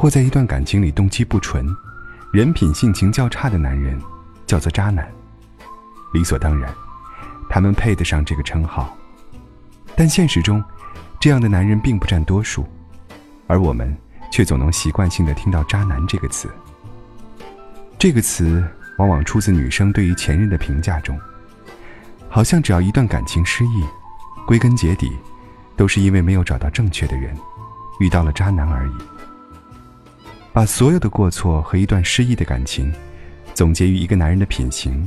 或在一段感情里动机不纯、人品性情较差的男人，叫做渣男。理所当然，他们配得上这个称号。但现实中，这样的男人并不占多数，而我们却总能习惯性的听到“渣男”这个词。这个词往往出自女生对于前任的评价中，好像只要一段感情失意，归根结底，都是因为没有找到正确的人。遇到了渣男而已。把所有的过错和一段失意的感情，总结于一个男人的品行，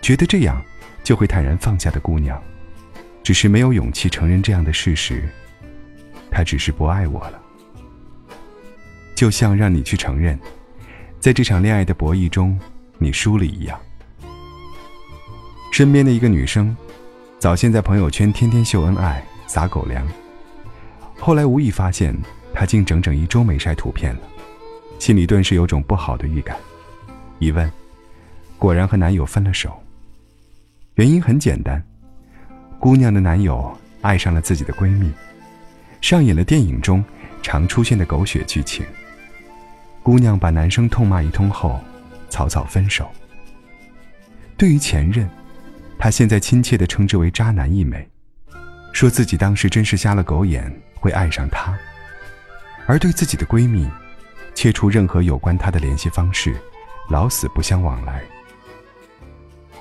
觉得这样就会坦然放下的姑娘，只是没有勇气承认这样的事实。他只是不爱我了。就像让你去承认，在这场恋爱的博弈中，你输了一样。身边的一个女生，早先在朋友圈天天秀恩爱，撒狗粮。后来无意发现，她竟整整一周没晒图片了，心里顿时有种不好的预感。一问，果然和男友分了手。原因很简单，姑娘的男友爱上了自己的闺蜜，上演了电影中常出现的狗血剧情。姑娘把男生痛骂一通后，草草分手。对于前任，她现在亲切地称之为“渣男”一枚，说自己当时真是瞎了狗眼。会爱上他，而对自己的闺蜜，切除任何有关他的联系方式，老死不相往来。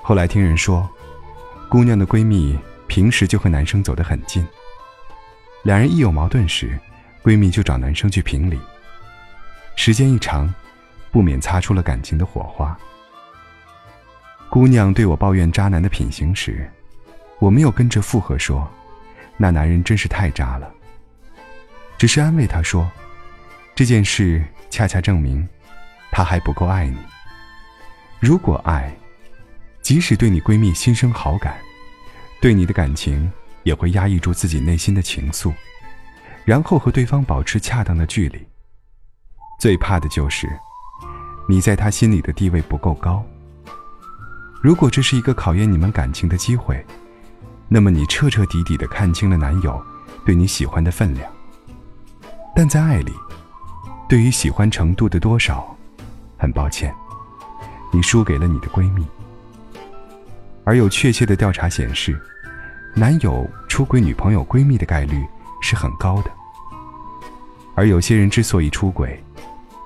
后来听人说，姑娘的闺蜜平时就和男生走得很近，两人一有矛盾时，闺蜜就找男生去评理。时间一长，不免擦出了感情的火花。姑娘对我抱怨渣男的品行时，我没有跟着附和说，那男人真是太渣了。只是安慰她说：“这件事恰恰证明，他还不够爱你。如果爱，即使对你闺蜜心生好感，对你的感情也会压抑住自己内心的情愫，然后和对方保持恰当的距离。最怕的就是你在他心里的地位不够高。如果这是一个考验你们感情的机会，那么你彻彻底底的看清了男友对你喜欢的分量。”但在爱里，对于喜欢程度的多少，很抱歉，你输给了你的闺蜜。而有确切的调查显示，男友出轨女朋友闺蜜的概率是很高的。而有些人之所以出轨，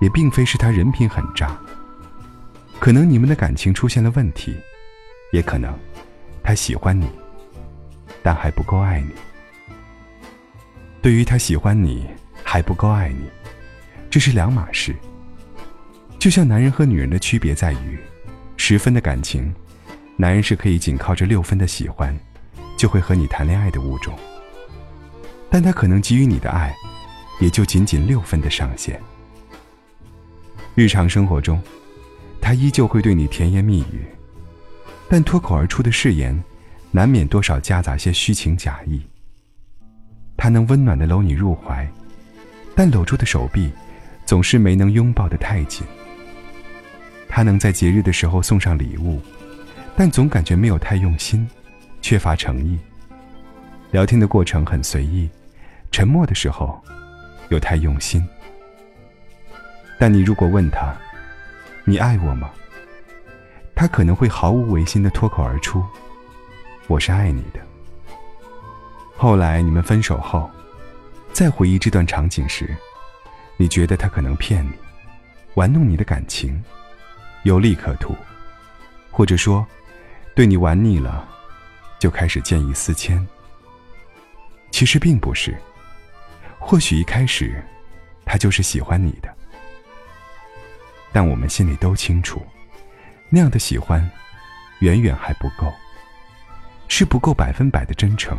也并非是他人品很渣，可能你们的感情出现了问题，也可能他喜欢你，但还不够爱你。对于他喜欢你。还不够爱你，这是两码事。就像男人和女人的区别在于，十分的感情，男人是可以仅靠着六分的喜欢，就会和你谈恋爱的物种。但他可能给予你的爱，也就仅仅六分的上限。日常生活中，他依旧会对你甜言蜜语，但脱口而出的誓言，难免多少夹杂些虚情假意。他能温暖的搂你入怀。但搂住的手臂，总是没能拥抱得太紧。他能在节日的时候送上礼物，但总感觉没有太用心，缺乏诚意。聊天的过程很随意，沉默的时候，又太用心。但你如果问他，你爱我吗？他可能会毫无违心的脱口而出，我是爱你的。后来你们分手后。再回忆这段场景时，你觉得他可能骗你，玩弄你的感情，有利可图，或者说，对你玩腻了，就开始见异思迁。其实并不是，或许一开始，他就是喜欢你的，但我们心里都清楚，那样的喜欢，远远还不够，是不够百分百的真诚、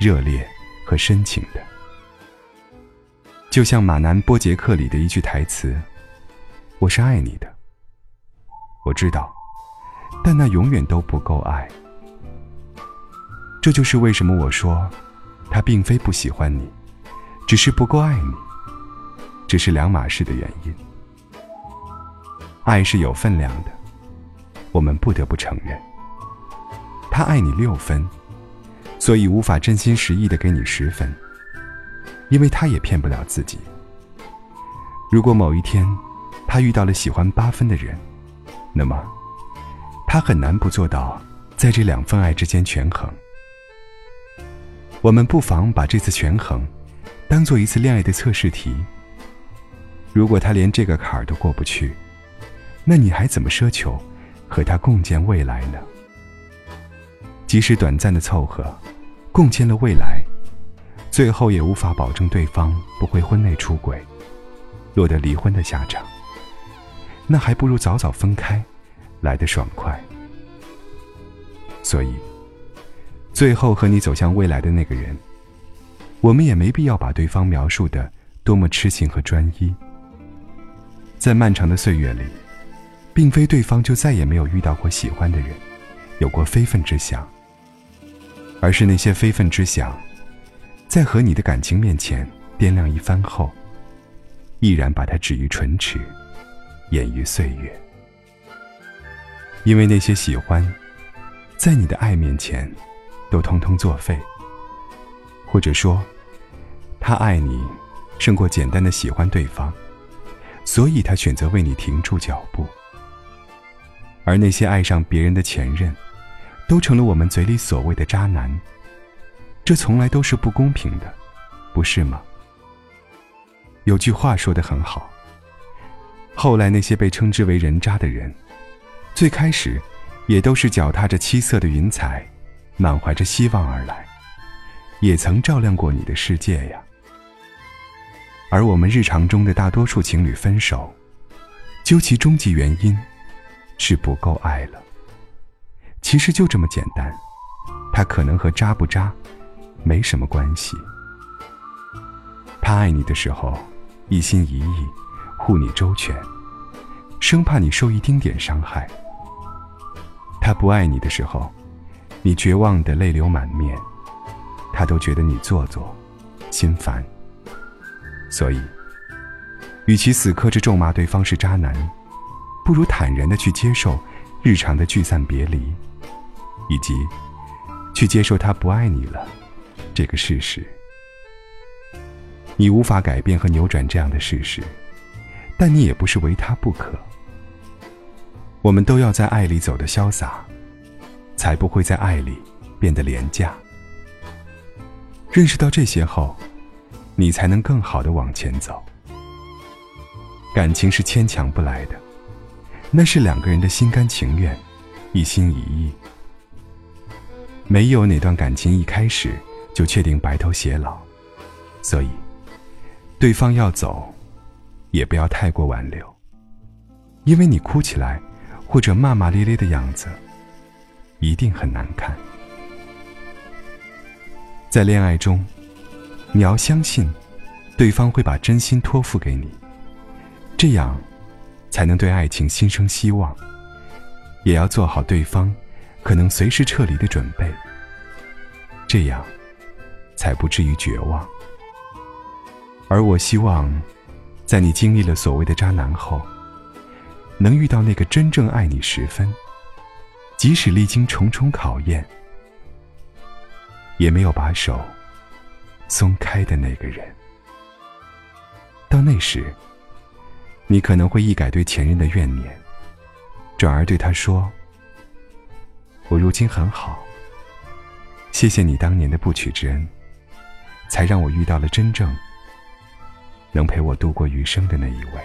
热烈和深情的。就像马南波杰克里的一句台词：“我是爱你的。”我知道，但那永远都不够爱。这就是为什么我说，他并非不喜欢你，只是不够爱你。这是两码事的原因。爱是有分量的，我们不得不承认。他爱你六分，所以无法真心实意的给你十分，因为他也骗不了自己。如果某一天，他遇到了喜欢八分的人，那么，他很难不做到在这两份爱之间权衡。我们不妨把这次权衡，当做一次恋爱的测试题。如果他连这个坎儿都过不去，那你还怎么奢求和他共建未来呢？即使短暂的凑合，共建了未来，最后也无法保证对方不会婚内出轨，落得离婚的下场。那还不如早早分开，来得爽快。所以，最后和你走向未来的那个人，我们也没必要把对方描述的多么痴情和专一。在漫长的岁月里，并非对方就再也没有遇到过喜欢的人，有过非分之想，而是那些非分之想，在和你的感情面前掂量一番后，毅然把它止于唇齿，掩于岁月。因为那些喜欢，在你的爱面前，都通通作废。或者说，他爱你，胜过简单的喜欢对方。所以他选择为你停住脚步，而那些爱上别人的前任，都成了我们嘴里所谓的渣男。这从来都是不公平的，不是吗？有句话说的很好。后来那些被称之为人渣的人，最开始，也都是脚踏着七色的云彩，满怀着希望而来，也曾照亮过你的世界呀。而我们日常中的大多数情侣分手，究其终极原因，是不够爱了。其实就这么简单，他可能和渣不渣，没什么关系。他爱你的时候，一心一意，护你周全，生怕你受一丁点伤害；他不爱你的时候，你绝望的泪流满面，他都觉得你做作，心烦。所以，与其死磕着咒骂对方是渣男，不如坦然的去接受日常的聚散别离，以及去接受他不爱你了这个事实。你无法改变和扭转这样的事实，但你也不是唯他不可。我们都要在爱里走得潇洒，才不会在爱里变得廉价。认识到这些后。你才能更好的往前走。感情是牵强不来的，那是两个人的心甘情愿，一心一意。没有哪段感情一开始就确定白头偕老，所以，对方要走，也不要太过挽留，因为你哭起来或者骂骂咧咧的样子，一定很难看。在恋爱中。你要相信，对方会把真心托付给你，这样，才能对爱情心生希望。也要做好对方可能随时撤离的准备，这样，才不至于绝望。而我希望，在你经历了所谓的渣男后，能遇到那个真正爱你十分，即使历经重重考验，也没有把手。松开的那个人，到那时，你可能会一改对前任的怨念，转而对他说：“我如今很好，谢谢你当年的不娶之恩，才让我遇到了真正能陪我度过余生的那一位。”